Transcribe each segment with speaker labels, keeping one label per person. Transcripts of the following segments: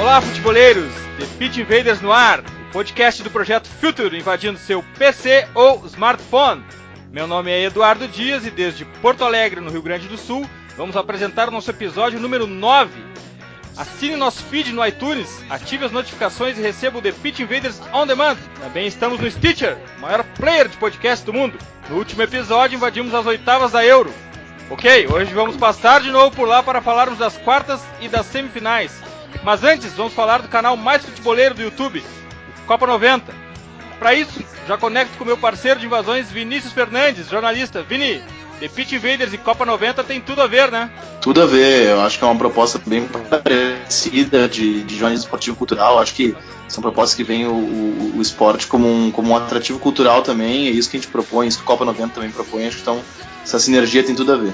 Speaker 1: Olá, futeboleiros! The Pitch Invaders no ar, o podcast do projeto Future invadindo seu PC ou smartphone. Meu nome é Eduardo Dias e desde Porto Alegre, no Rio Grande do Sul, vamos apresentar nosso episódio número 9. Assine nosso feed no iTunes, ative as notificações e receba o The Pitch Invaders On Demand. Também estamos no Stitcher, o maior player de podcast do mundo. No último episódio invadimos as oitavas da Euro. Ok, hoje vamos passar de novo por lá para falarmos das quartas e das semifinais. Mas antes, vamos falar do canal mais futeboleiro do YouTube, Copa 90. Para isso, já conecto com meu parceiro de invasões, Vinícius Fernandes, jornalista. Vini, The Pitch Invaders e Copa 90 tem tudo a ver, né?
Speaker 2: Tudo a ver, eu acho que é uma proposta bem parecida de, de jornalismo esportivo cultural. Acho que são propostas que veem o, o, o, esporte como um, como um atrativo cultural também. É isso que a gente propõe, isso que o Copa 90 também propõe. Acho que então, essa sinergia tem tudo a ver.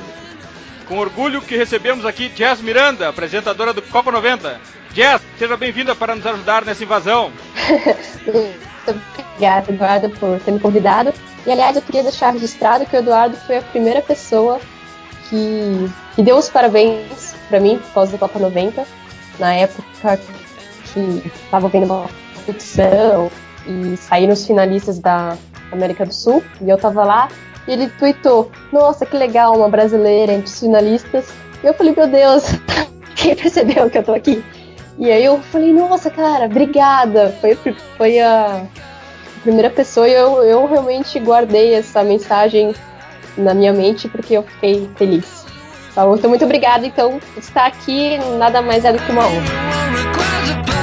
Speaker 1: Com orgulho que recebemos aqui Jazz Miranda, apresentadora do Copa 90. Jess, seja bem-vinda para nos ajudar nessa invasão.
Speaker 3: Obrigada, Eduardo, por ter me convidado. E, aliás, eu queria deixar registrado que o Eduardo foi a primeira pessoa que, que deu os parabéns para mim por causa da Copa 90, na época que estava vendo uma competição e saíram os finalistas da América do Sul, e eu estava lá, e ele tweetou, nossa, que legal, uma brasileira entre os finalistas. E eu falei, meu Deus, quem percebeu que eu tô aqui? E aí eu falei, nossa, cara, obrigada. Foi, foi a primeira pessoa e eu, eu realmente guardei essa mensagem na minha mente porque eu fiquei feliz. Então, muito obrigada. Então, estar aqui nada mais é do que uma honra.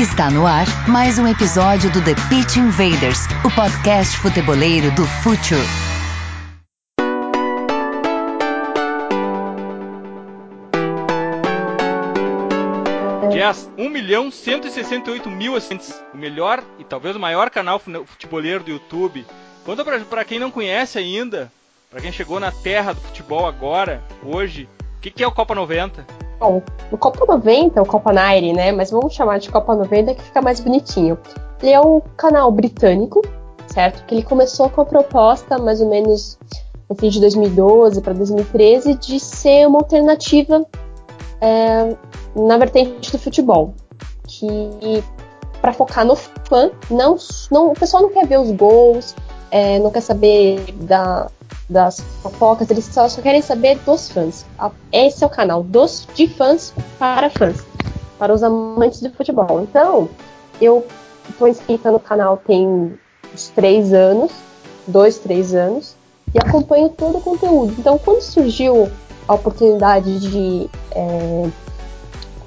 Speaker 4: Está no ar mais um episódio do The Pitch Invaders, o podcast futeboleiro do Future.
Speaker 1: Jazz, 1 milhão 168 mil assinantes. O melhor e talvez o maior canal futeboleiro do YouTube. Conta pra, pra quem não conhece ainda, pra quem chegou na terra do futebol agora, hoje, o que, que é o Copa 90?
Speaker 3: Bom, o Copa 90, o Copa 90, né? Mas vamos chamar de Copa 90 que fica mais bonitinho. Ele é um canal britânico, certo? Que ele começou com a proposta, mais ou menos no fim de 2012 para 2013, de ser uma alternativa é, na vertente do futebol, que para focar no fã, não, não, o pessoal não quer ver os gols, é, não quer saber da, das fofocas, eles só, só, querem saber dos fãs. Esse é o canal dos de fãs para fãs, para os amantes de futebol. Então, eu estou inscrita no canal tem uns três anos, dois, três anos, e acompanho todo o conteúdo. Então, quando surgiu a oportunidade de é,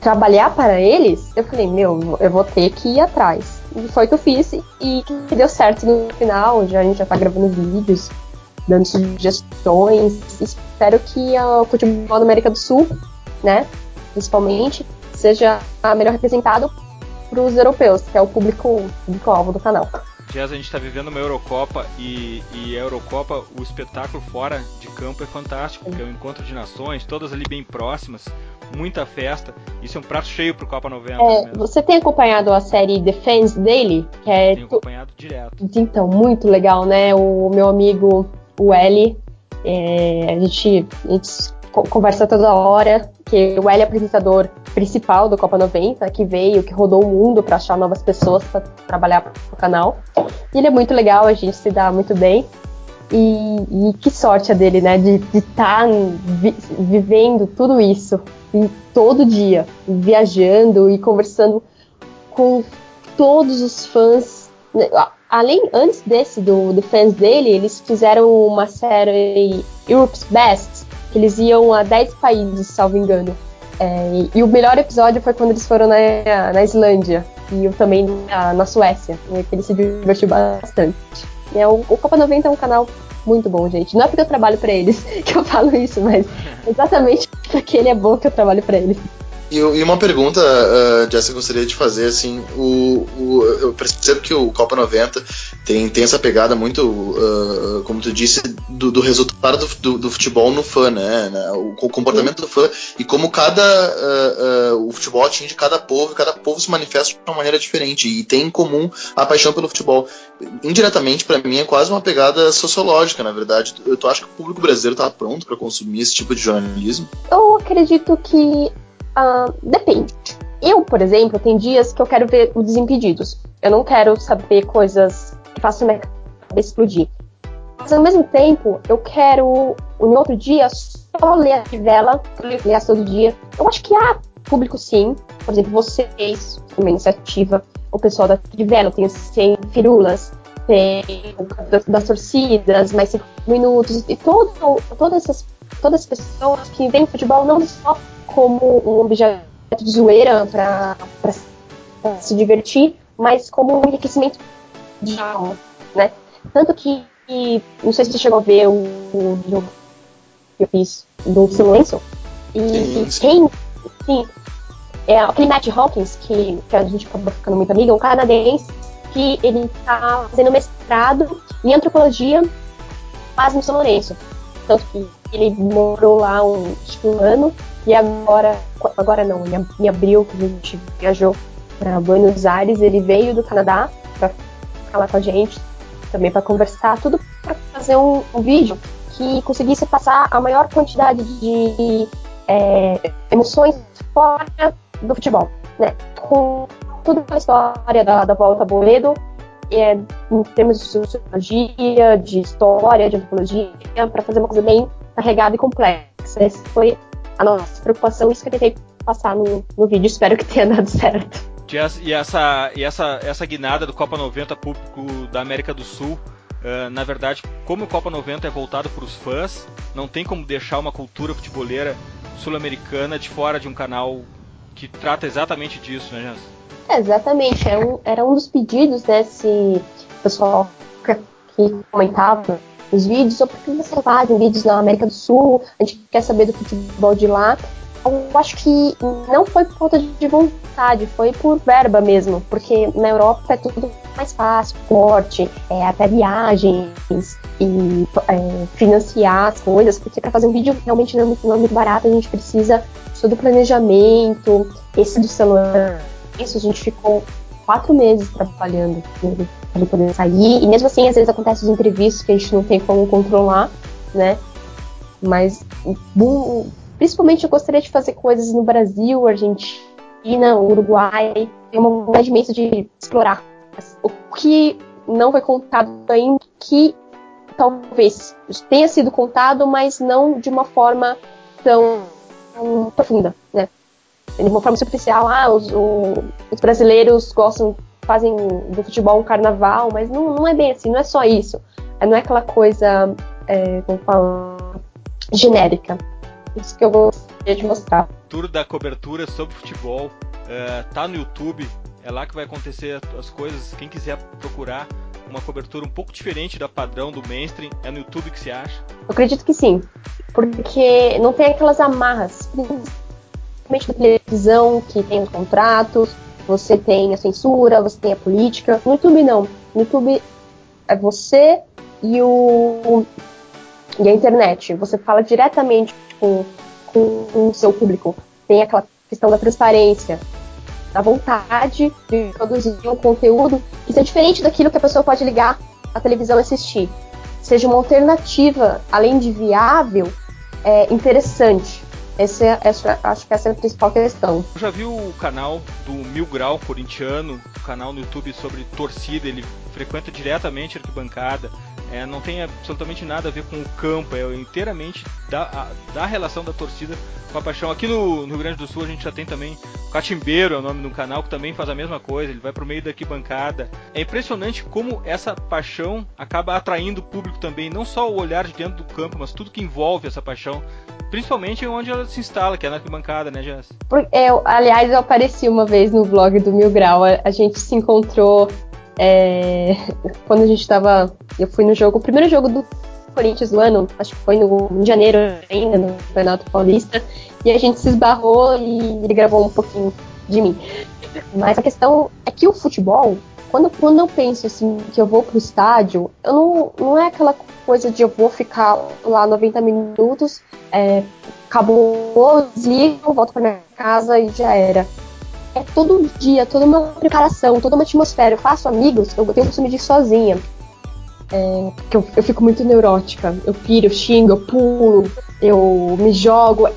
Speaker 3: trabalhar para eles, eu falei, meu, eu vou ter que ir atrás. E foi o que eu fiz e que deu certo no final. Já, a gente já tá gravando vídeos, dando sugestões. Espero que o futebol da América do Sul, né, principalmente, seja melhor representado para os europeus, que é o público-alvo público do canal.
Speaker 1: Jazz, a gente está vivendo uma Eurocopa e, e, a Eurocopa, o espetáculo fora de campo é fantástico, porque é um encontro de nações, todas ali bem próximas, muita festa. Isso é um prato cheio pro Copa 90.
Speaker 3: É, você tem acompanhado a série The Fans dele?
Speaker 1: Que é Tenho acompanhado direto.
Speaker 3: Então, muito legal, né? O meu amigo, o Eli, é, a, gente, a gente conversa toda hora, que o Eli é apresentador principal do Copa 90, que veio, que rodou o mundo para achar novas pessoas para trabalhar pro canal. E ele é muito legal, a gente se dá muito bem. E, e que sorte a dele, né? De estar tá vi, vivendo tudo isso todo dia, viajando e conversando com todos os fãs. Além, antes desse, do, do fãs dele, eles fizeram uma série Europe's Best, que eles iam a 10 países, salvo engano. É, e o melhor episódio foi quando eles foram na, na Islândia e eu também na, na Suécia, que ele se divertiu bastante. É, o, o Copa 90 é um canal muito bom, gente. Não é porque eu trabalho para eles que eu falo isso, mas exatamente porque ele é bom que eu trabalho para eles.
Speaker 2: E, e uma pergunta, uh, Jessica, eu gostaria de fazer, assim, o, o, eu percebo que o Copa 90 tem, tem essa pegada muito, uh, como tu disse, do, do resultado do, do, futebol no fã, né? né o, comportamento do fã e como cada uh, o futebol atinge cada povo, cada povo se manifesta de uma maneira diferente e tem em comum a paixão pelo futebol. Indiretamente, para mim, é quase uma pegada sociológica, na verdade. Eu tu acha que o público brasileiro está pronto para consumir esse tipo de jornalismo?
Speaker 3: Eu acredito que Uh, depende. Eu, por exemplo, tem dias que eu quero ver os Desimpedidos. Eu não quero saber coisas façam minha cabeça explodir. Mas ao mesmo tempo, eu quero, no outro dia, só ler a Trivela, ler todo dia. Eu acho que há público sim. Por exemplo, vocês, uma iniciativa, o pessoal da Trivela tem, tem firulas, tem das torcidas, mais cinco minutos, e todo, todas, essas, todas as pessoas que veem futebol não só como um objeto de zoeira para se divertir, mas como um enriquecimento de né? Tanto que, não sei se você chegou a ver o, jogo que eu fiz do Silêncio, e, sim, quem, sim, é aquele Matt Hawkins, que, que a gente acabou ficando muito amiga, um canadense, que ele está fazendo mestrado em antropologia, mas no São Lourenço. Tanto que ele morou lá um, um ano e agora, agora não, em abril que a gente viajou para Buenos Aires, ele veio do Canadá falar com a gente, também para conversar, tudo para fazer um, um, vídeo que conseguisse passar a maior quantidade de é, emoções fora do futebol, né? Com toda a história da, da volta a Boledo, é, em termos de sociologia, de história, de antropologia, para fazer uma coisa bem carregada e complexa. Esse foi a nossa preocupação, isso que eu tentei passar no, no vídeo, espero que tenha dado certo.
Speaker 1: E essa, e essa, essa guinada do Copa 90 público da América do Sul, uh, na verdade, como o Copa 90 é voltado para os fãs, não tem como deixar uma cultura futeboleira sul-americana de fora de um canal que trata exatamente disso, né, Jans?
Speaker 3: É, exatamente, era um, era um dos pedidos, né, se o pessoal que comentava os vídeos, ou porque você fazem vídeos na América do Sul, a gente quer saber do futebol de lá. Eu acho que não foi por falta de vontade, foi por verba mesmo, porque na Europa é tudo mais fácil, forte, é, até viagens e é, financiar as coisas, porque para fazer um vídeo realmente não é, muito, não é muito barato, a gente precisa todo o planejamento, esse do celular, isso a gente ficou quatro meses trabalhando para ele poder sair. E mesmo assim, às vezes acontecem os imprevistos que a gente não tem como controlar, né? Mas principalmente eu gostaria de fazer coisas no Brasil, Argentina, Uruguai. Tem uma vontade imensa de explorar. O que não foi contado ainda, que talvez tenha sido contado, mas não de uma forma tão, profunda, né? De uma forma superficial, ah, os, o, os brasileiros gostam fazem do futebol um carnaval, mas não, não é bem assim, não é só isso. É, não é aquela coisa, é, como fala, genérica. Isso que eu gostaria de mostrar.
Speaker 1: Tour da cobertura sobre futebol é, tá no YouTube, é lá que vai acontecer as coisas. Quem quiser procurar uma cobertura um pouco diferente da padrão do mainstream, é no YouTube que se acha?
Speaker 3: Eu acredito que sim, porque não tem aquelas amarras, principalmente da televisão, que tem os contratos, você tem a censura, você tem a política. No YouTube não. No YouTube é você e o e a internet. Você fala diretamente com, com o seu público. Tem aquela questão da transparência, da vontade de produzir um conteúdo que seja diferente daquilo que a pessoa pode ligar à televisão e assistir. Seja uma alternativa, além de viável, é, interessante. Esse, é, essa, acho que essa é a principal questão.
Speaker 1: Eu já vi o canal do Mil Grau Corintiano, canal no YouTube sobre torcida, ele frequenta diretamente a arquibancada. É, não tem absolutamente nada a ver com o campo, é inteiramente da, a, da relação da torcida com a paixão. Aqui no, no, Rio Grande do Sul a gente já tem também o Catimbeiro, é o nome do canal, que também faz a mesma coisa, ele vai pro meio da arquibancada. É impressionante como essa paixão acaba atraindo o público também, não só o olhar de dentro do campo, mas tudo que envolve essa paixão principalmente onde ela se instala, que é na arquibancada, né, Jess?
Speaker 3: É, aliás, eu apareci uma vez no blog do Mil Grau, a, a gente se encontrou é, quando a gente tava. Eu fui no jogo, o primeiro jogo do Corinthians do ano, acho que foi no, em janeiro ainda, no Campeonato Paulista. e a gente se esbarrou e ele gravou um pouquinho de mim. Mas a questão é que o futebol, quando, quando eu penso assim que eu vou pro estádio, eu não, não é aquela coisa de eu vou ficar lá 90 minutos, é, acabou, desligo, volto para minha casa e já era. É todo dia, toda uma preparação, toda uma atmosfera. Eu faço amigos, eu tenho o costume de ir sozinha. É, porque eu, eu fico muito neurótica. Eu piro, eu xingo, eu pulo, eu me jogo.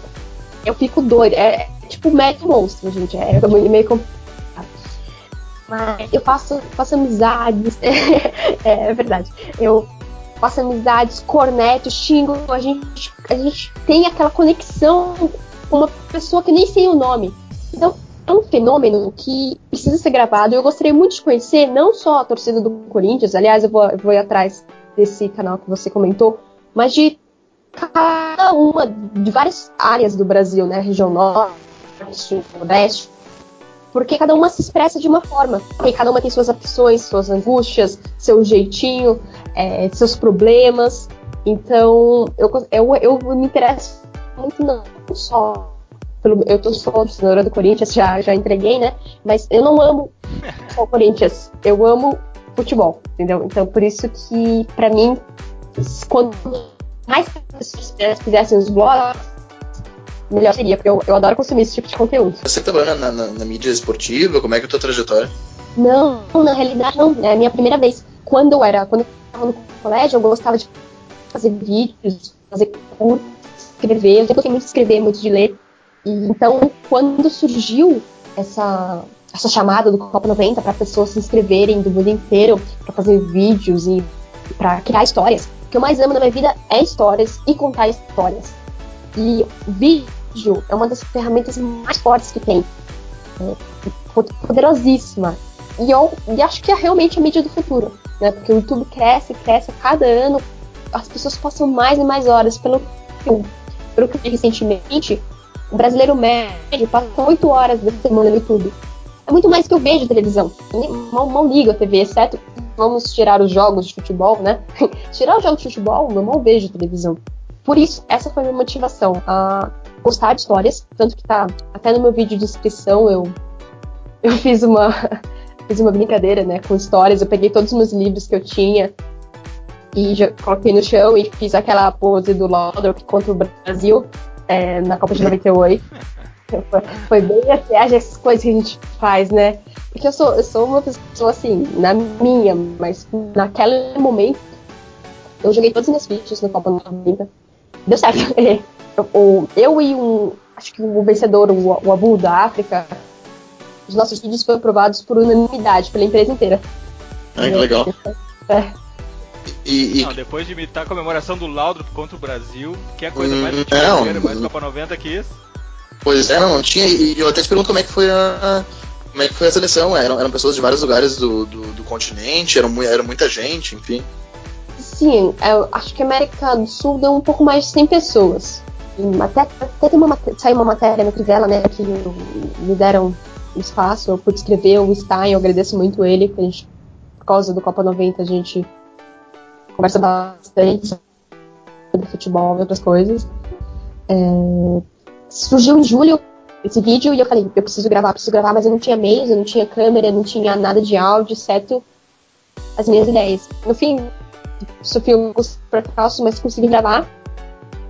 Speaker 3: Eu fico doida. É, é tipo médio monstro, gente. É meio complicado. Mas eu faço, faço amizades. é, é verdade. Eu faço amizades, corneto, xingo. A gente, a gente tem aquela conexão com uma pessoa que nem sei o nome. Então, é um fenômeno que precisa ser gravado. Eu gostaria muito de conhecer não só a torcida do Corinthians, aliás, eu vou, eu vou ir atrás desse canal que você comentou, mas de cada uma, de várias áreas do Brasil, né? Região Norte, Nordeste, porque cada uma se expressa de uma forma, porque cada uma tem suas aflições, suas angústias, seu jeitinho, é, seus problemas. Então, eu, eu, eu me interesso muito não só pelo, eu tô sou torcedora do Corinthians, já, já entreguei, né? Mas eu não amo só o Corinthians, eu amo futebol, entendeu? Então por isso que, para mim, quando mais pessoas fizessem os blogs, melhor seria, porque eu, eu adoro consumir esse tipo de conteúdo.
Speaker 2: Você tá trabalhando na, na, na, mídia esportiva? Como é que é a tua trajetória?
Speaker 3: Não, na realidade não. É a minha primeira vez. Quando eu era, quando eu estava no colégio, eu gostava de fazer vídeos, fazer curso, escrever. Eu sempre gostei muito de escrever, muito de ler. E, então, quando surgiu essa, essa chamada do Copa 90 para pessoas se inscreverem do mundo inteiro para fazer vídeos e para criar histórias, o que eu mais amo na minha vida é histórias e contar histórias. E vídeo é uma das ferramentas mais fortes que tem. É, poderosíssima. E eu e acho que é realmente a mídia do futuro. Né? Porque o YouTube cresce, cresce a cada ano. As pessoas passam mais e mais horas pelo Pelo que eu vi recentemente, o brasileiro médio passa 8 horas da semana no YouTube. É muito mais que eu vejo televisão. Eu mal, mal ligo a TV, exceto vamos tirar os jogos de futebol, né? tirar os jogos de futebol, eu mal vejo televisão. Por isso, essa foi a minha motivação, a gostar de histórias, tanto que tá até no meu vídeo de inscrição eu eu fiz uma fiz uma brincadeira, né, com histórias, eu peguei todos os meus livros que eu tinha e já coloquei no chão e fiz aquela pose do Laudrup contra o Brasil é, na Copa de 98. foi, foi bem assim, as coisas que a gente faz, né? Porque eu sou, eu sou uma pessoa assim, na minha, mas naquele momento eu joguei todos os meus vídeos no Copa 90. Deu certo. eu, eu e um. Acho que o vencedor, o, o Abu da África, os nossos vídeos foram aprovados por unanimidade pela empresa inteira.
Speaker 2: Ah, que legal.
Speaker 1: É. E, e... Não, depois de imitar a comemoração do Laudrup contra o Brasil, que é coisa hum, mais futeboleira, mais Copa 90 que isso.
Speaker 2: Pois é, não, não tinha. E eu até te pergunto como é que foi a. Como é que foi a seleção? Eram, eram pessoas de vários lugares do, do, do continente, eram, era muita gente, enfim.
Speaker 3: Sim, eu acho que a América do Sul deu um pouco mais de 100 pessoas. Até, até tem uma, saiu uma matéria no Crivella, né, que me deram espaço, eu pude escrever o Stein, eu agradeço muito ele, a gente, por causa do Copa 90 a gente conversa bastante sobre futebol e outras coisas. É, surgiu em julho esse vídeo e eu falei, eu preciso gravar, preciso gravar, mas eu não tinha meios, eu não tinha câmera, eu não tinha nada de áudio, exceto as minhas ideias. No fim, sofri um percalço, mas consegui gravar.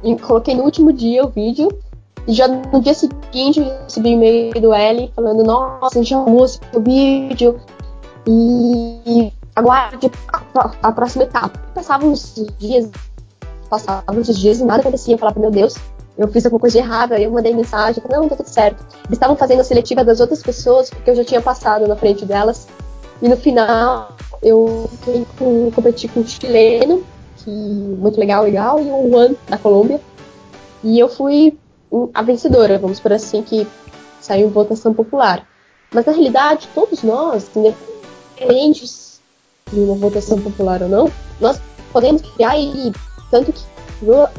Speaker 3: E coloquei no último dia o vídeo. E já no dia seguinte eu recebi e-mail do L falando, nossa, a gente amou seu vídeo. E aguarde a, próxima etapa. Passavam os dias, passavam os dias e nada acontecia. Eu falava, meu Deus, eu fiz alguma coisa errada. Eu mandei mensagem, não, tá tudo certo. Eles estavam fazendo a seletiva das outras pessoas, porque eu já tinha passado na frente delas. E no final, eu com, competi com um chileno, que muito legal, legal, e o Juan, da Colômbia. E eu fui a vencedora, vamos por assim, que saiu votação popular. Mas na realidade, todos nós, independentes de uma votação popular ou não, nós podemos criar e tanto que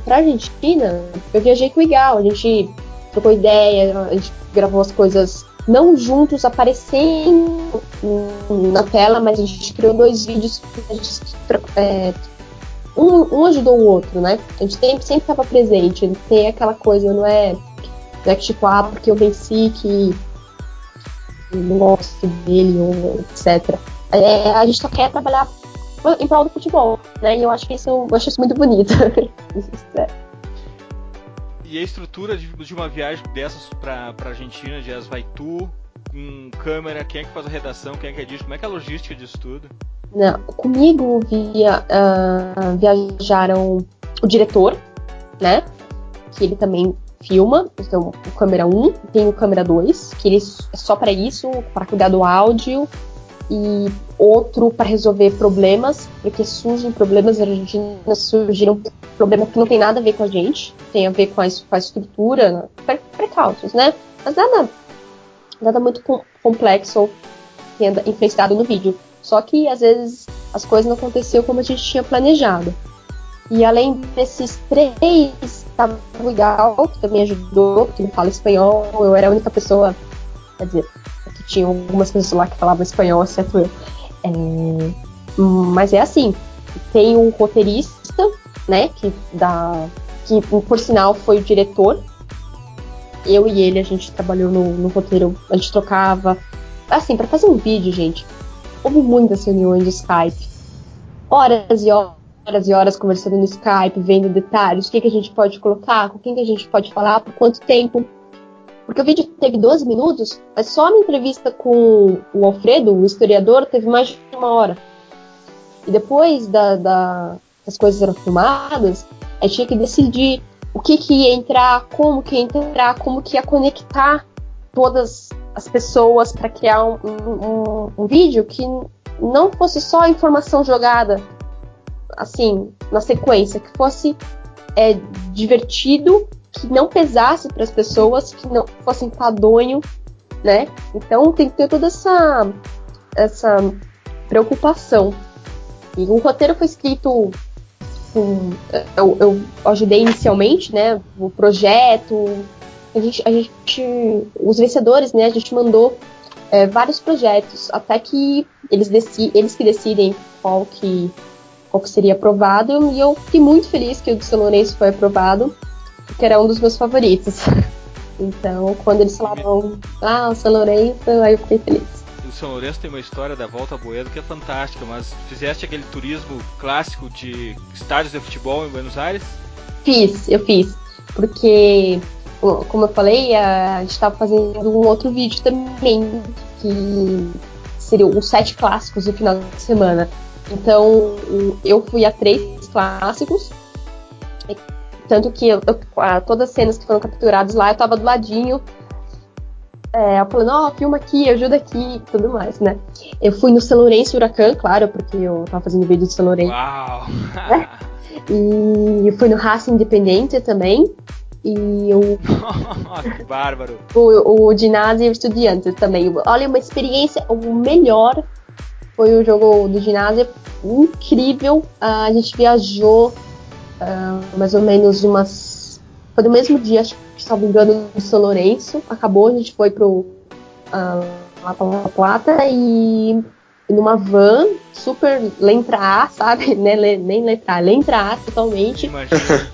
Speaker 3: para Argentina eu viajei com o Igal, a gente trocou ideia, a gente gravou as coisas não juntos aparecendo na tela, mas a gente criou dois vídeos a gente, é, um, um, ajudou o outro, né? A gente sempre estava presente, tem aquela coisa, não é Não é que tipo, ah, porque eu venci que não gosto dele, ou etc. É, a gente só quer trabalhar em prol do futebol, né? E eu acho que isso, eu acho isso muito bonito.
Speaker 1: e a estrutura de, de, uma viagem dessas pra, pra Argentina, de vai tu, com câmera, quem é que faz a redação, quem é que edita, como é que é a logística disso tudo?
Speaker 3: Não, comigo via, uh, viajaram o diretor, né? Que ele também filma, então o câmera 1, tem o câmera 2, que ele é só para isso, para cuidar do áudio, e outro para resolver problemas, porque surgem problemas, Argentina surgiram problemas que não tem nada a ver com a gente, tem a ver com a, com a estrutura, precautos, né? Mas nada, nada muito complexo tenha influenciado no vídeo. Só que às vezes as coisas não aconteceram como a gente tinha planejado. E além desses três, estava o Gal, que também ajudou, porque ele fala espanhol, eu era a única pessoa, quer dizer, que tinha algumas pessoas lá que falavam espanhol, exceto eu. É, mas é assim, tem um roteirista, né, que, dá, que por sinal foi o diretor. Eu e ele, a gente trabalhou no, no roteiro, a gente trocava. Assim, para fazer um vídeo, gente, houve muitas reuniões de Skype. Horas e horas e horas conversando no Skype, vendo detalhes, o que, que a gente pode colocar, com quem que a gente pode falar, por quanto tempo. Porque o vídeo teve 12 minutos, mas só na entrevista com o Alfredo, o historiador, teve mais de uma hora. E depois da, da, as coisas eram filmadas, a gente tinha que decidir o que, que ia entrar, como que ia entrar, como que ia conectar todas as pessoas para criar um, um, um, vídeo que não fosse só informação jogada assim na sequência, que fosse é, divertido que não pesasse para as pessoas, que não fosse enfadonho, né? Então tem que ter toda essa, essa preocupação. E o roteiro foi escrito com, eu, eu ajudei inicialmente, né? O projeto, a gente, a gente, os vencedores, né? A gente mandou é, vários projetos, até que eles, deci, eles que decidem qual que, qual que seria aprovado. E eu fiquei muito feliz que o São Lourenço foi aprovado que era um dos meus favoritos. Então, quando eles falavam, ah, o São Lourenço, aí eu fiquei feliz.
Speaker 1: O São Lourenço tem uma história da volta a Boedo que é fantástica, mas fizeste aquele turismo clássico de estádios de futebol em Buenos Aires?
Speaker 3: Fiz, eu fiz. Porque, como eu falei, a gente estava fazendo um outro vídeo também, que seria os sete clássicos do final de semana. Então, eu fui a três clássicos tanto que eu, eu, todas as cenas que foram capturadas lá, eu tava do ladinho. É, falando, ó, oh, filma aqui, ajuda aqui e tudo mais, né? Eu fui no São Lourenço Huracan, claro, porque eu tava fazendo vídeo de São Lourenço.
Speaker 1: Uau!
Speaker 3: Né? E fui no Raça Independente também. E o.
Speaker 1: que bárbaro!
Speaker 3: O, o ginásio Estudiantes também. Olha, uma experiência, o melhor foi o jogo do ginásio, incrível. a gente viajou uh, mais ou menos umas. Foi no mesmo dia, acho que, me engano, do São Lourenço. Acabou, a gente foi pro. Uh, lá pra La Plata e numa van super letra A, sabe? Né? Nem letra A, letra A totalmente.
Speaker 1: Imagina.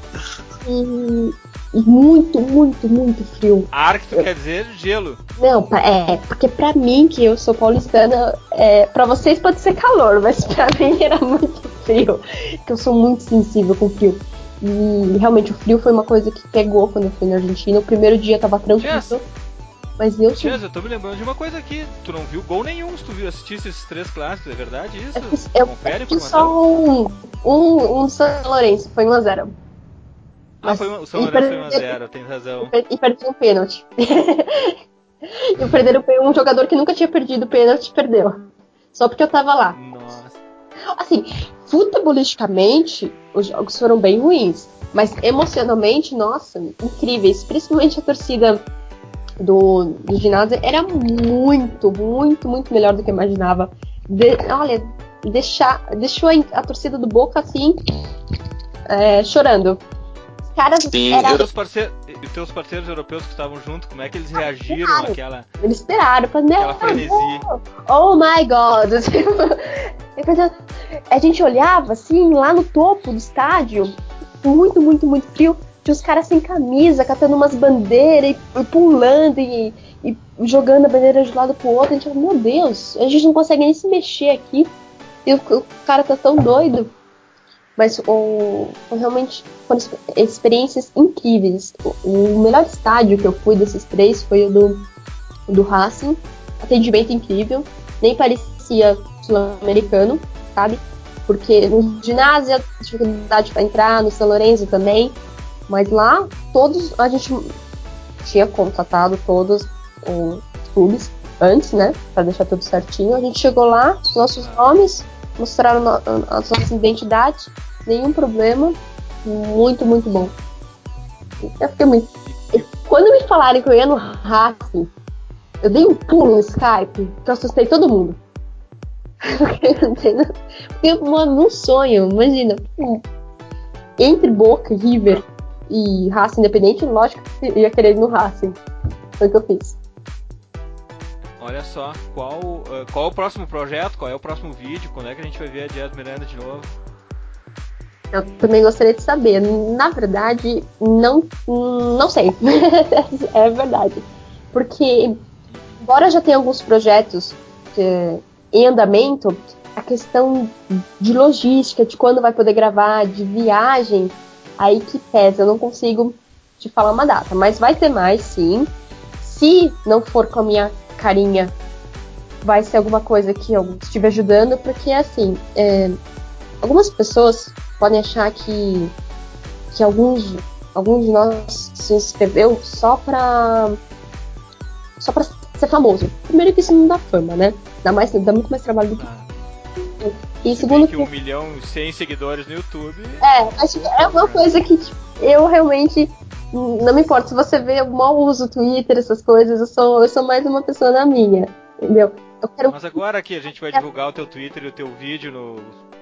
Speaker 3: E, e, muito, muito, muito frio.
Speaker 1: Ártico quer dizer gelo.
Speaker 3: Não, é, porque pra mim, que eu sou paulistana, é, pra vocês pode ser calor, mas pra mim era muito frio, que eu sou muito sensível com frio. E realmente o frio foi uma coisa que pegou quando eu fui na Argentina. O primeiro dia tava tranquilo. Yes. Mas eu
Speaker 1: sou... eu tô me lembrando de uma coisa aqui. Tu não viu gol nenhum se tu viu, assistisse esses três clássicos, é verdade isso? Eu,
Speaker 3: fiz, eu, Confere eu só um, um, um São Lourenço, foi 1x0.
Speaker 1: Ah, foi o São Lourenço foi 1x0, tem razão.
Speaker 3: E perdi um pênalti. eu perder um jogador que nunca tinha perdido pênalti, perdeu. Só porque eu tava lá.
Speaker 1: Nossa.
Speaker 3: Assim, futebolisticamente, os jogos foram bem ruins. Mas emocionalmente, nossa, incríveis. Principalmente a torcida do, do ginásio era muito, muito, muito melhor do que eu imaginava. De, olha, deixar, deixou a, a, torcida do Boca assim, é, chorando. Os caras
Speaker 1: Sim, era... teus, parceiros, teus parceiros europeus que estavam junto, como é que eles reagiram esperaram. àquela.
Speaker 3: Eles esperaram, falaram,
Speaker 1: aquela frenesi.
Speaker 3: Oh, oh my god! a gente olhava assim, lá no topo do estádio, muito, muito, muito frio. tinha os caras sem camisa, catando umas bandeiras e, pulando e, e, jogando a bandeira de um lado pro outro. A gente falou, meu Deus, a gente não consegue nem se mexer aqui. E o, o cara tá tão doido. Mas o, realmente foram experiências incríveis. O, o, melhor estádio que eu fui desses três foi o do, do Racing. Atendimento incrível. Nem parecia sul-americano, sabe? Porque no ginásio, dificuldade para entrar, no São Lourenço também. Mas lá, todos, a gente tinha contatado todos os clubes antes, né? Para deixar tudo certinho. A gente chegou lá, os nossos nomes, mostraram as nossas identidades, nenhum problema. Muito, muito bom. Eu fiquei muito. Quando me falaram que eu ia no Racing, eu dei um pulo no Skype, que eu assustei todo mundo. Porque, mano, num sonho, imagina. Entre Boca, River e Racing Independente, lógico que eu ia querer ir no Racing. Foi o que eu fiz.
Speaker 1: Olha só, qual, uh, qual é o próximo projeto? Qual é o próximo vídeo? Quando é que a gente vai ver a Jazz Miranda de novo?
Speaker 3: Eu também gostaria de saber. Na verdade, não, não sei. é verdade. Porque, embora já tenha alguns projetos que em andamento, a questão de logística, de quando vai poder gravar, de viagem, aí que pesa. Eu não consigo te falar uma data, mas vai ter mais sim. Se não for com a minha carinha, vai ser alguma coisa que eu estive ajudando, porque assim, é, algumas pessoas podem achar que, que alguns, alguns de nós se inscreveu só pra. só pra ser famoso. Primeiro que isso não dá fama, né? Dá, mais, dá muito mais trabalho do que. Ah.
Speaker 1: E segundo que um milhão e cem seguidores no YouTube.
Speaker 3: É, acho que é uma coisa que tipo, eu realmente não me importa se você vê, eu mal uso o Twitter, essas coisas, eu sou, eu sou mais uma pessoa na minha, entendeu?
Speaker 1: Quero... Mas agora que a gente vai divulgar o teu Twitter e o teu vídeo no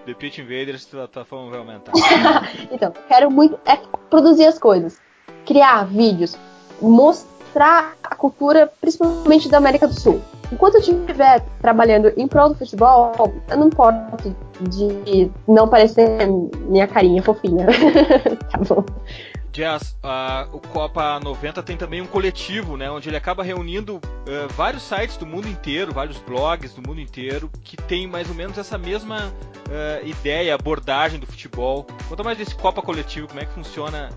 Speaker 1: The Pitch Invaders, tua, tua fama vai aumentar.
Speaker 3: então, eu quero muito é produzir as coisas, criar vídeos, mostrar a cultura, principalmente da América do Sul enquanto eu estiver trabalhando em prol do futebol, eu não importo de não parecer minha carinha fofinha. tá bom.
Speaker 1: Jazz, uh, o Copa 90 tem também um coletivo, né, onde ele acaba reunindo uh, vários sites do mundo inteiro, vários blogs do mundo inteiro, que tem mais ou menos essa mesma uh, ideia, abordagem do futebol. Conta mais desse Copa coletivo, como é que funciona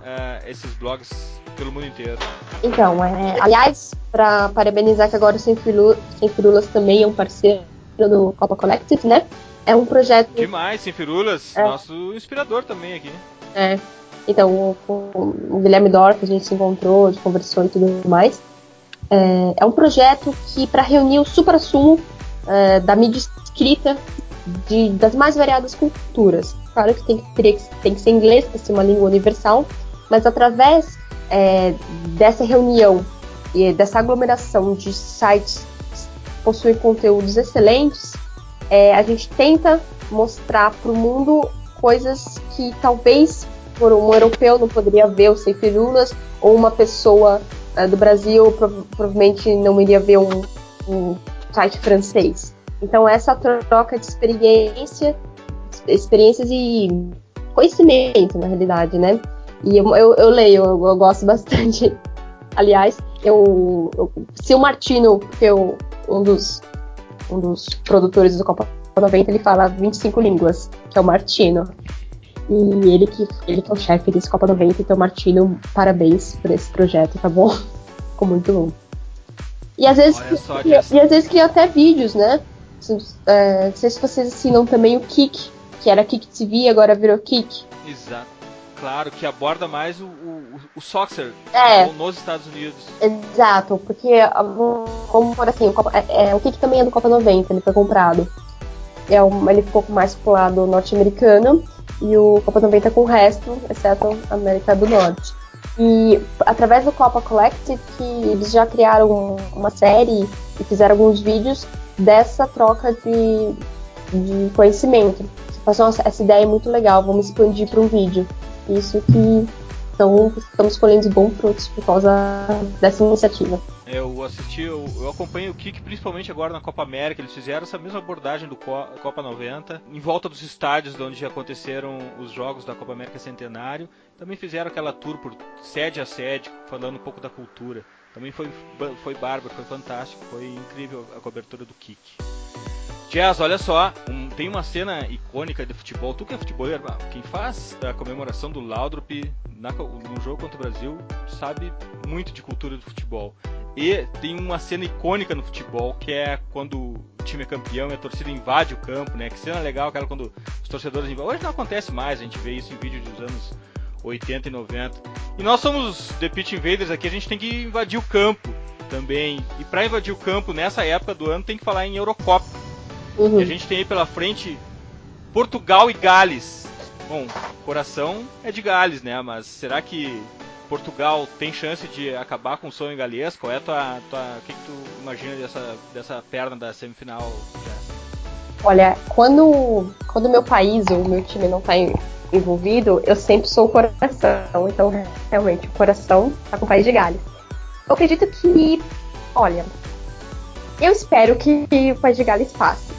Speaker 1: esses blogs pelo mundo inteiro.
Speaker 3: Então, é, aliás, para parabenizar que agora o Sem, Sem Firulas também é um parceiro do Copa Collective, né? É um projeto.
Speaker 1: Demais, Sem Firulas, é. nosso inspirador também aqui.
Speaker 3: É, então, com o Guilherme Dorf, a gente se encontrou, conversou e tudo mais. É, é um projeto que, para reunir o supra-sumo é, da mídia escrita de, das mais variadas culturas. Claro que tem, que, tem que ser inglês, para ser uma língua universal, mas através é, dessa reunião e dessa aglomeração de sites que possuem conteúdos excelentes, é, a gente tenta mostrar para o mundo coisas que talvez por um europeu não poderia ver o Sem Firulas, ou uma pessoa uh, do Brasil provavelmente não iria ver um, um, site francês. Então essa troca de experiência, experiências e conhecimento na realidade, né? E eu, eu, eu leio, eu, eu, gosto bastante. Aliás, eu, se o Martino, que eu, um dos um dos produtores do Copa 90, ele fala 25 línguas, que é o Martino. E ele que, ele que é o chefe desse Copa 90, então, Martino, parabéns por esse projeto, tá bom? Ficou muito bom. E às vezes, e, e, às vezes cria até vídeos, né? É, não sei se vocês assinam também o Kik, que era Kik TV, agora virou Kik.
Speaker 1: Exato. Claro, que aborda mais o, o, o soccer
Speaker 3: é,
Speaker 1: nos Estados Unidos.
Speaker 3: Exato, porque, como por assim, o, Copa, é, é, o Kik também é do Copa 90, ele foi comprado. É um, ele ficou mais pro lado norte-americano e o Copa 90 com o resto, exceto a América do Norte. E através do Copa Collective que eles já criaram uma série e fizeram alguns vídeos dessa troca de, de conhecimento. Passou essa ideia é muito legal, vamos expandir para um vídeo. Isso que Então, estamos escolhendo bons frutos por causa dessa iniciativa.
Speaker 1: Eu assisti, eu, eu acompanho o Kik principalmente agora na Copa América. Eles fizeram essa mesma abordagem do Copa 90, em volta dos estádios onde aconteceram os jogos da Copa América Centenário. Também fizeram aquela tour por sede a sede, falando um pouco da cultura. Também foi, foi bárbaro, foi fantástico, foi incrível a cobertura do Kik. Jazz, olha só, um, tem uma cena icônica de futebol. Tu que é futeboleiro, quem faz a comemoração do Laudrup na, no jogo contra o Brasil sabe muito de cultura do futebol. E tem uma cena icônica no futebol que é quando o time é campeão e a torcida invade o campo, né? Que cena legal, aquela quando os torcedores invadem. Hoje não acontece mais, a gente vê isso em vídeo dos anos 80 e 90. E nós somos The Pitch Invaders aqui, a gente tem que invadir o campo também. E para invadir o campo nessa época do ano tem que falar em Eurocopa Uhum. E a gente tem aí pela frente Portugal e Gales. Bom, coração é de Gales, né? Mas será que Portugal tem chance de acabar com o sonho galês? Qual é a tua, tua o que, que tu imagina dessa, dessa perna da semifinal?
Speaker 3: Olha, quando quando meu país ou meu time não está envolvido, eu sempre sou o coração. Então, realmente, o coração está com o país de Gales. Eu acredito que, olha, eu espero que o país de Gales passe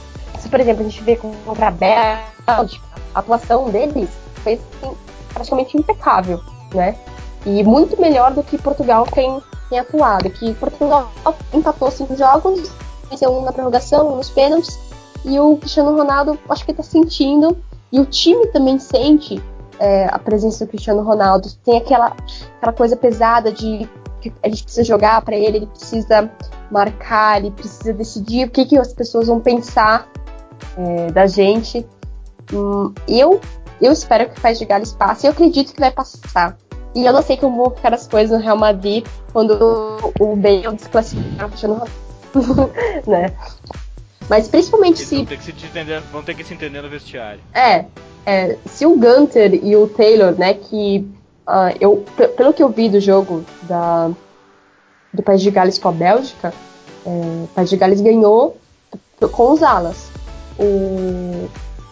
Speaker 3: por exemplo, a gente vê contra a Bélgica, a atuação deles foi assim, praticamente impecável, né? E muito melhor do que Portugal tem, tem atuado. Que Portugal empatou cinco jogos, venceu um na prorrogação, um nos pênaltis, e o Cristiano Ronaldo acho que está sentindo, e o time também sente é, a presença do Cristiano Ronaldo. Tem aquela, aquela coisa pesada de que a gente precisa jogar para ele, ele precisa marcar, ele precisa decidir o que, que as pessoas vão pensar é, da gente. Hum, eu, eu espero que o País de Gales passe. Eu acredito que vai passar. E eu não sei como vão ficar as coisas no Real Madrid quando o Bale desclassificar o Cristiano né? Mas principalmente
Speaker 1: Eles
Speaker 3: se.
Speaker 1: Vão ter, que se entender, vão ter que se entender no vestiário.
Speaker 3: É, é se o Gunter e o Taylor, né, que uh, eu, pelo que eu vi do jogo da, do País de Gales com a Bélgica, é, o País de Gales ganhou com os alas o,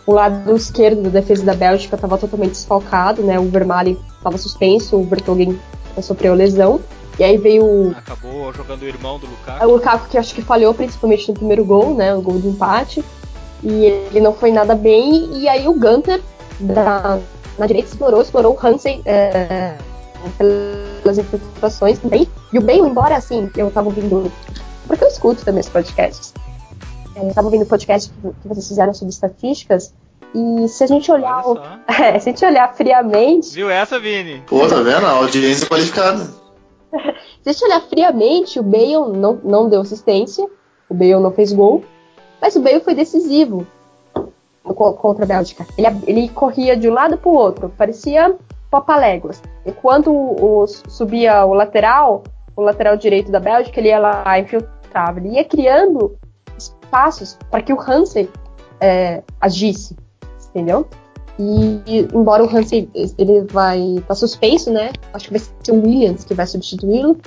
Speaker 3: o lado esquerdo da defesa da Bélgica estava totalmente desfalcado, né? O Vermaelen estava suspenso, o Vertonghen sofreu lesão. E aí veio.
Speaker 1: Acabou jogando o irmão do Lukaku.
Speaker 3: O Lukaku que acho que falhou principalmente no primeiro gol, né? O gol de empate. E ele não foi nada bem. E aí o Gunter da, na direita explorou, explorou o Hansen é, pelas infiltrações também. E o Bale, embora assim, eu tava ouvindo. Porque eu escuto também os podcasts eu estava ouvindo o podcast que vocês fizeram sobre estatísticas, e se a gente olhar. É, se a gente olhar friamente.
Speaker 1: Viu essa, Vini?
Speaker 2: Pô, tá vendo? A audiência qualificada.
Speaker 3: se a gente olhar friamente, o Bale não, não deu assistência, o Bale não fez gol, mas o Bale foi decisivo contra a Bélgica. Ele, ele corria de um lado para o outro, parecia papaléguas. Enquanto o, o, subia o lateral, o lateral direito da Bélgica, ele ia lá infiltrava. Ele ia criando passos para que o Hansen é, agisse, entendeu? E, embora o Hansen ele vai estar tá suspenso, né? Acho que vai ser o Williams que vai substituí-lo.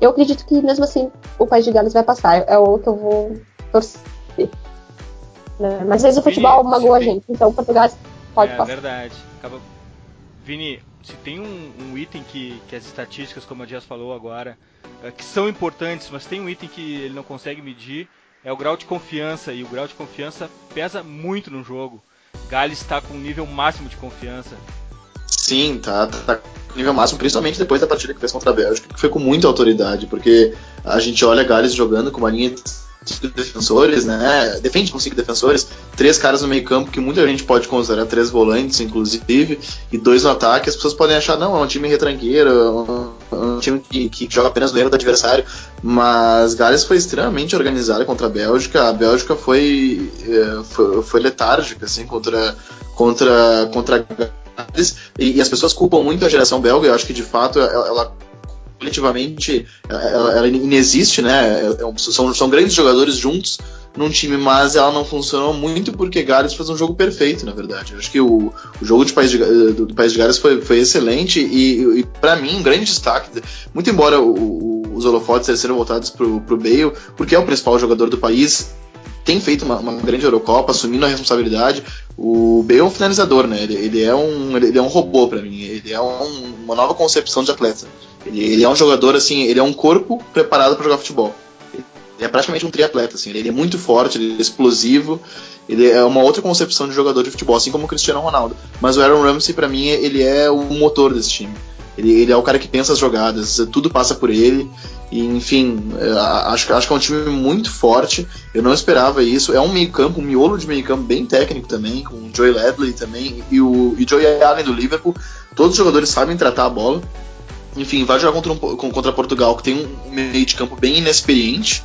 Speaker 3: Eu acredito que mesmo assim o País de Gales vai passar. É o que eu vou torcer. Né? Mas às vezes o futebol Vini, magoa a gente, então Portugal pode
Speaker 1: é,
Speaker 3: passar.
Speaker 1: É verdade. Acaba... Vini, se tem um, um, item que, que as estatísticas, como a Dias falou agora, é, que são importantes, mas tem um item que ele não consegue medir, é o grau de confiança e o grau de confiança pesa muito no jogo. Gales está com um nível máximo de confiança.
Speaker 2: Sim, tá, tá nível máximo, principalmente depois da partida que fez contra a Bélgica, que foi com muita autoridade, porque a gente olha Gales jogando com uma linha defensores, né? Defende com cinco defensores, três caras no meio campo que muita gente pode considerar três volantes, inclusive, e dois no ataque. As pessoas podem achar, não, é um time retranqueiro, é um, time que, que, joga apenas no erro do adversário. Mas Gales foi extremamente organizada contra a Bélgica. A Bélgica foi, é, foi, foi letárgica, assim, contra, contra, contra Gales. E, e, as pessoas culpam muito a geração belga. Eu acho que de fato ela, ela coletivamente ela, ela inexiste, né? É, é são, são grandes jogadores juntos num time, mas ela não funcionou muito porque Gales fez um jogo perfeito, na verdade. Eu acho que o, o jogo de País de, do, do, País de Gales foi, foi excelente e, e para mim um grande destaque, muito embora o, o, os holofotes sejam voltados pro, pro Bale, porque é o principal jogador do país, tem feito uma, uma, grande Eurocopa, assumindo a responsabilidade. O Bale é um finalizador, né? Ele, ele é, um, ele é um robô para mim. Ele é um, uma nova concepção de atleta. Ele, ele, é um jogador, assim, ele é um corpo preparado para jogar futebol. Ele é praticamente um triatleta, assim. Ele é muito forte, ele é explosivo. Ele é uma outra concepção de jogador de futebol, assim como o Cristiano Ronaldo. Mas o Aaron Ramsey, para mim, ele é o motor desse time. Ele, ele, é o cara que pensa as jogadas, tudo passa por ele. E, enfim, é, acho, acho que é um time muito forte. Eu não esperava isso. É um meio-campo, um miolo de meio-campo bem técnico também, com o Joey Ledley também e o e Joey Allen do Liverpool. Todos os jogadores sabem tratar a bola. Enfim, vai jogar contra, um, contra Portugal, que tem um meio de campo bem inexperiente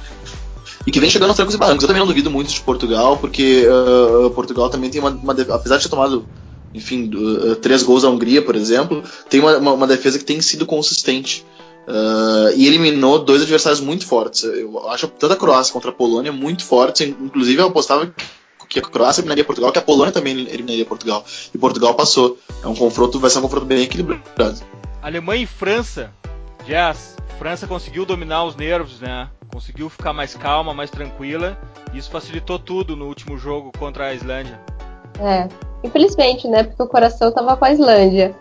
Speaker 2: e que vem chegando aos trancos e barrancos. Eu também não duvido muito de Portugal, porque uh, Portugal também tem uma, uma, Apesar de ter tomado enfim, uh, três gols à Hungria, por exemplo, tem uma, uma, uma defesa que tem sido consistente. Uh, e eliminou dois adversários muito fortes. Eu acho tanto a Croácia contra a Polônia muito fortes, inclusive eu apostava que a Croácia eliminaria Portugal, que a Polônia também eliminaria Portugal. E Portugal passou. É um confronto, vai ser um confronto bem equilibrado.
Speaker 1: Alemanha e França. Jazz, França conseguiu dominar os nervos, né? Conseguiu ficar mais calma, mais tranquila. E isso facilitou tudo no último jogo contra a Islândia.
Speaker 3: É, Infelizmente, né? Porque o coração tava com a Islândia.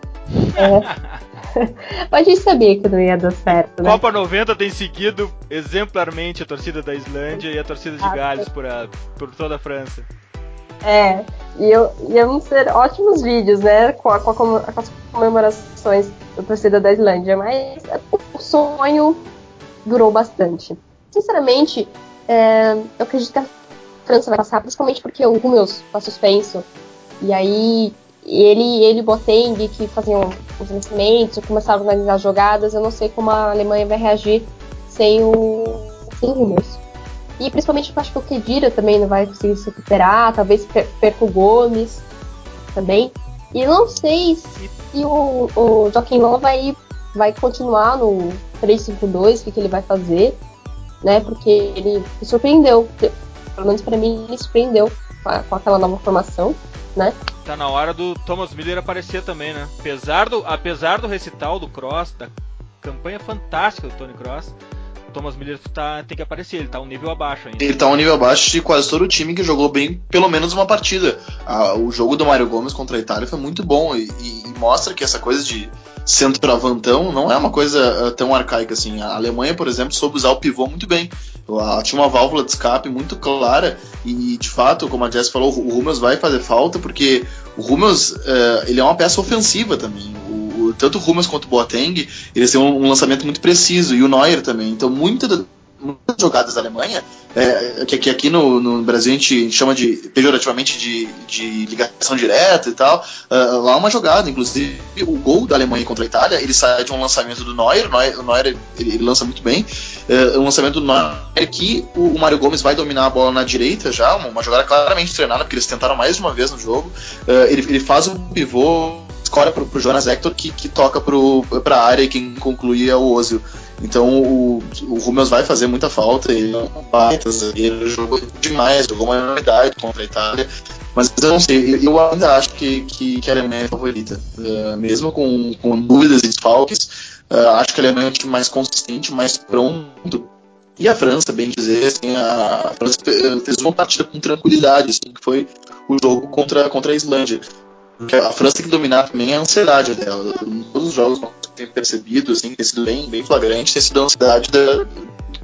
Speaker 3: É. Mas a gente sabia que não ia dar certo, né?
Speaker 1: Copa 90 tem seguido exemplarmente a torcida da Islândia e a torcida de Gales por, a, por toda a França.
Speaker 3: É, e eu, iam ser ótimos vídeos, né? Com, a, com, a, com, as comemorações da torcida da Islândia, mas o sonho durou bastante. Sinceramente, é, eu acredito que a França vai passar, principalmente porque o Hummels está suspenso e aí ele ele Boateng que faziam os lançamentos, começaram a organizar jogadas, eu não sei como a Alemanha vai reagir sem o sem Hummels. E principalmente eu acho que o Kedira também não vai conseguir se recuperar, talvez perca o Gomes também. E não sei se o, o Joaquim Loh vai, vai continuar no 3-5-2, o que, que ele vai fazer, né? Porque ele surpreendeu. Pelo menos para mim, ele surpreendeu com aquela nova formação né?
Speaker 1: Tá na hora do Thomas Miller aparecer também, né? Apesar do, apesar do recital do Cross, da campanha fantástica do Tony Cross, Thomas Miller tá, tem que aparecer, ele tá um nível abaixo ainda.
Speaker 2: Ele tá um nível abaixo de quase todo o time que jogou bem pelo menos uma partida. Ah, o jogo do Mário Gomes contra a Itália foi muito bom e, e, e mostra que essa coisa de centroavantão não é uma coisa uh, tão arcaica assim. A Alemanha, por exemplo, soube usar o pivô muito bem. Ela tinha uma válvula de escape muito clara e, de fato, como a Jess falou, o Hummels vai fazer falta porque o Hummels uh, ele é uma peça ofensiva também. O, tanto o Hummels quanto o Boateng eles têm um, um, lançamento muito preciso e o Neuer também. Então, muita muitas jogadas da Alemanha, é, que, que, aqui no, no, Brasil a gente chama de pejorativamente de, de ligação direta e tal. Uh, lá uma jogada, inclusive o gol da Alemanha contra a Itália, ele sai de um lançamento do Neuer, Neuer, o Neuer ele, ele, lança muito bem, uh, um lançamento do Neuer que o, o Mário Gomes vai dominar a bola na direita já, uma, uma, jogada claramente treinada, porque eles tentaram mais de uma vez no jogo. Uh, ele, ele faz o pivô escora pro, pro Jonas Hector que, que toca pro, pra área e quem conclui é o Ozil. Então o, o Rúmeus vai fazer muita falta, ele é um baita ele jogou demais, jogou uma enormidade contra a Itália, mas eu não sei, eu ainda acho que, que, que a Alemanha é a favorita, uh, mesmo com, com dúvidas e desfalques, uh, acho que a Alemanha é um time mais consistente, mais pronto, e a França, bem dizer, assim, a França fez uma partida com tranquilidade, assim, que foi o jogo contra, contra a Islândia. Porque a França que dominar também a ansiedade dela. Em todos os jogos que eu tenho percebido, assim, tem sido bem, bem flagrante, tem sido a ansiedade da,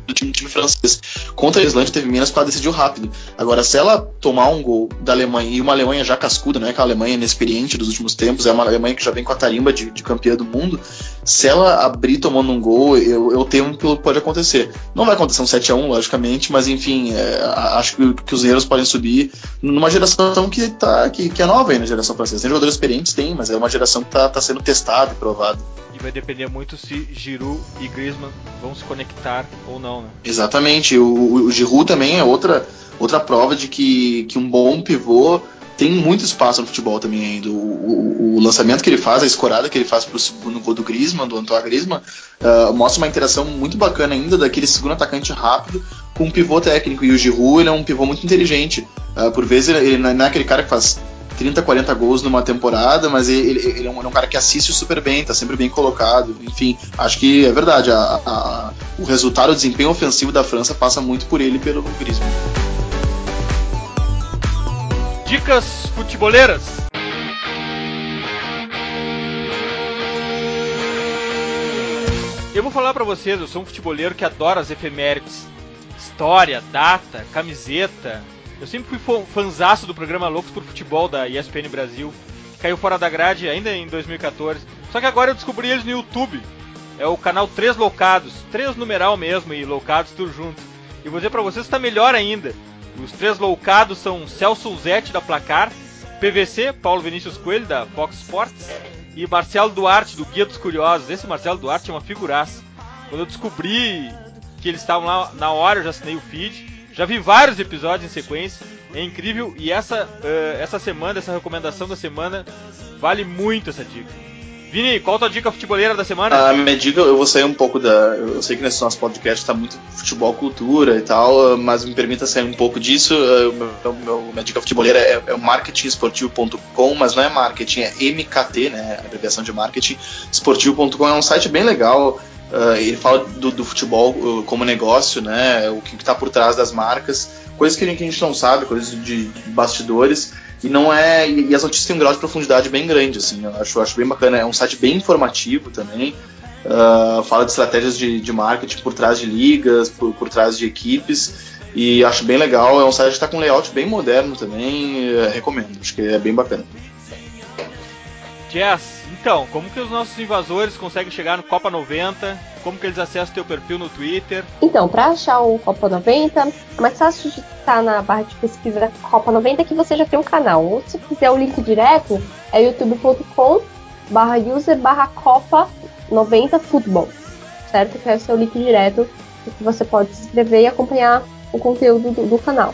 Speaker 2: do time, time, francês. Contra a Islândia teve menos porque ela decidiu rápido. Agora, se ela tomar um gol da Alemanha, e uma Alemanha já cascuda, não é aquela Alemanha inexperiente dos últimos tempos, é uma Alemanha que já vem com a tarimba de, de campeã do mundo, se ela abrir tomando um gol, eu, eu temo que pode acontecer. Não vai acontecer um 7x1, logicamente, mas enfim, é, acho que, que, os erros podem subir numa geração que, tá, que, que é nova aí na geração francesa. Tem jogadores experientes, tem, mas é uma geração que está tá sendo testada e provada.
Speaker 1: E vai depender muito se Giroud e Griezmann vão se conectar ou não, né?
Speaker 2: Exatamente. O, o Giroud também é outra, outra prova de que, que um bom pivô tem muito espaço no futebol também ainda. O, o, o, lançamento que ele faz, a escorada que ele faz pro segundo gol do Griezmann, do Antoine Griezmann, uh, mostra uma interação muito bacana ainda daquele segundo atacante rápido com um pivô técnico. E o Giroud ele é um pivô muito inteligente. Uh, por vezes ele, ele, não é aquele cara que faz 30, 40 gols numa temporada, mas ele, ele, é, um, é um, cara que assiste super bem, tá sempre bem colocado. Enfim, acho que é verdade. A, a, o resultado, o desempenho ofensivo da França passa muito por ele e pelo Griezmann.
Speaker 1: dicas futeboleiras. Eu vou falar para vocês, eu sou um futeboleiro que adora as efemérides. História, data, camiseta. Eu sempre fui fanzaço do programa Loucos por Futebol da ESPN Brasil, caiu fora da grade ainda em 2014. Só que agora eu descobri eles no YouTube. É o canal Três Loucados, três numeral mesmo e Loucados tudo junto. E vou dizer para vocês que está melhor ainda. Os três loucados são Celso Zetti da Placar, PVC, Paulo Vinícius Coelho da Fox Sports e Marcelo Duarte do Guia dos Curiosos. Esse Marcelo Duarte é uma figuraça. Quando eu descobri que eles estavam lá na hora, eu já assinei o feed. Já vi vários episódios em sequência. É incrível e essa, uh, essa semana, essa recomendação da semana, vale muito essa dica. Vini, qual a tua dica futeboleira da semana?
Speaker 2: A minha dica, eu vou sair um pouco da. Eu sei que nesse nosso podcast está muito futebol cultura e tal, mas me permita sair um pouco disso. Meu, meu, minha dica futeboleira é, é o marketinesportivo.com, mas não é marketing, é MKT, né? Abreviação de marketing. Esportivo.com é um site bem legal. Uh, ele fala do, do futebol uh, como negócio, né? O que está por trás das marcas, coisas que a gente não sabe, coisas de, de bastidores. E não é. E, as notícias têm um grau de profundidade bem grande, assim. Eu acho, acho bem bacana. É um site bem informativo também. Uh, fala de estratégias de, de, marketing por trás de ligas, por, por, trás de equipes. E acho bem legal. É um site que está com um layout bem moderno também. Uh, recomendo. Acho que é bem bacana.
Speaker 1: Jess, então, como que os nossos invasores conseguem chegar no Copa 90? Como que eles acessam teu perfil no Twitter?
Speaker 3: Então, para achar o Copa 90, é mais fácil de estar na barra de pesquisa Copa 90 que você já tem um canal. Ou se quiser o link direto, é youtube.com barra user barra Copa 90 Futebol. Certo? Que é o seu link direto que você pode se inscrever e acompanhar o conteúdo do, do canal.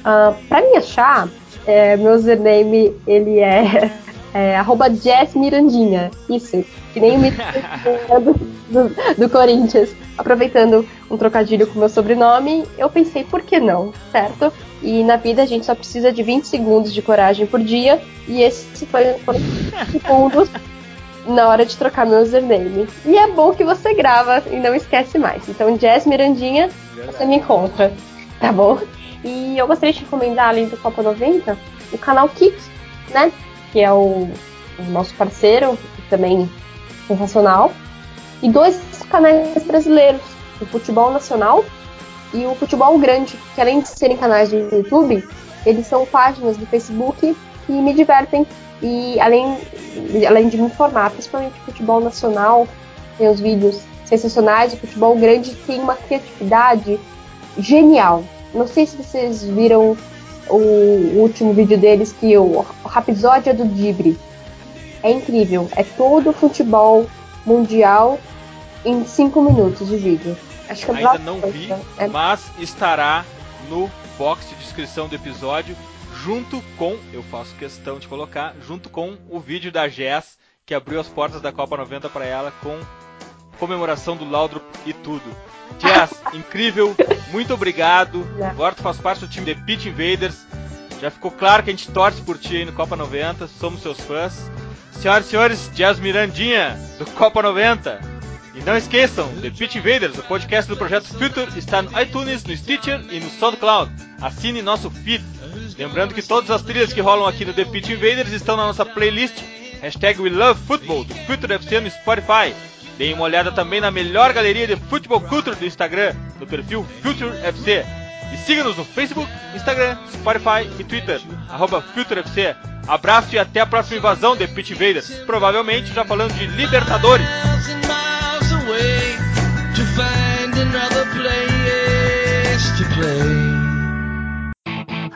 Speaker 3: Uh, para me achar, é, meu username ele é é, arroba Jess Mirandinha. Isso, que nem o do, do, do, Corinthians. Aproveitando um trocadilho com meu sobrenome, eu pensei, por que não, certo? E na vida a gente só precisa de 20 segundos de coragem por dia, e esse foi foram segundos na hora de trocar meu username. E é bom que você grava e não esquece mais. Então, Jess Mirandinha, você me encontra, tá bom? E eu gostaria de recomendar, além do Copa 90, o canal Kick, né? Que é o, o nosso parceiro, também sensacional, e dois canais brasileiros, o Futebol Nacional e o Futebol Grande, que além de serem canais do YouTube, eles são páginas do Facebook que me divertem e além, além de me informar, principalmente o futebol nacional, tem os vídeos sensacionais, o futebol grande tem uma criatividade genial. Não sei se vocês viram o último vídeo deles, que o, é do Dibre. É incrível. É todo o futebol mundial em 5 minutos de vídeo.
Speaker 1: Acho que é Ainda não vi, é... mas estará no box de descrição do episódio, junto com, eu faço questão de colocar, junto com o vídeo da Jess, que abriu as portas da Copa 90 para ela com comemoração do Laudrup e tudo. Jazz, incrível, muito obrigado. Agora tu faz parte do time The Pitch Invaders. Já ficou claro que a gente torce por ti aí no Copa 90, somos seus fãs. Senhoras e senhores, Jazz Mirandinha, do Copa 90. E não esqueçam, The Pitch Invaders, o podcast do Projeto Future, está no iTunes, no Stitcher e no SoundCloud. Assine nosso feed. Lembrando que todas as trilhas que rolam aqui no The Pitch Invaders estão na nossa playlist Hashtag We Love Football, do Future FC no Spotify. Deem uma olhada também na melhor galeria de futebol culture do Instagram, no perfil Future FC. E siga-nos no Facebook, Instagram, Spotify e Twitter, arroba FutureFC. Abraço e até a próxima invasão de Pit Invaders, provavelmente já falando de Libertadores.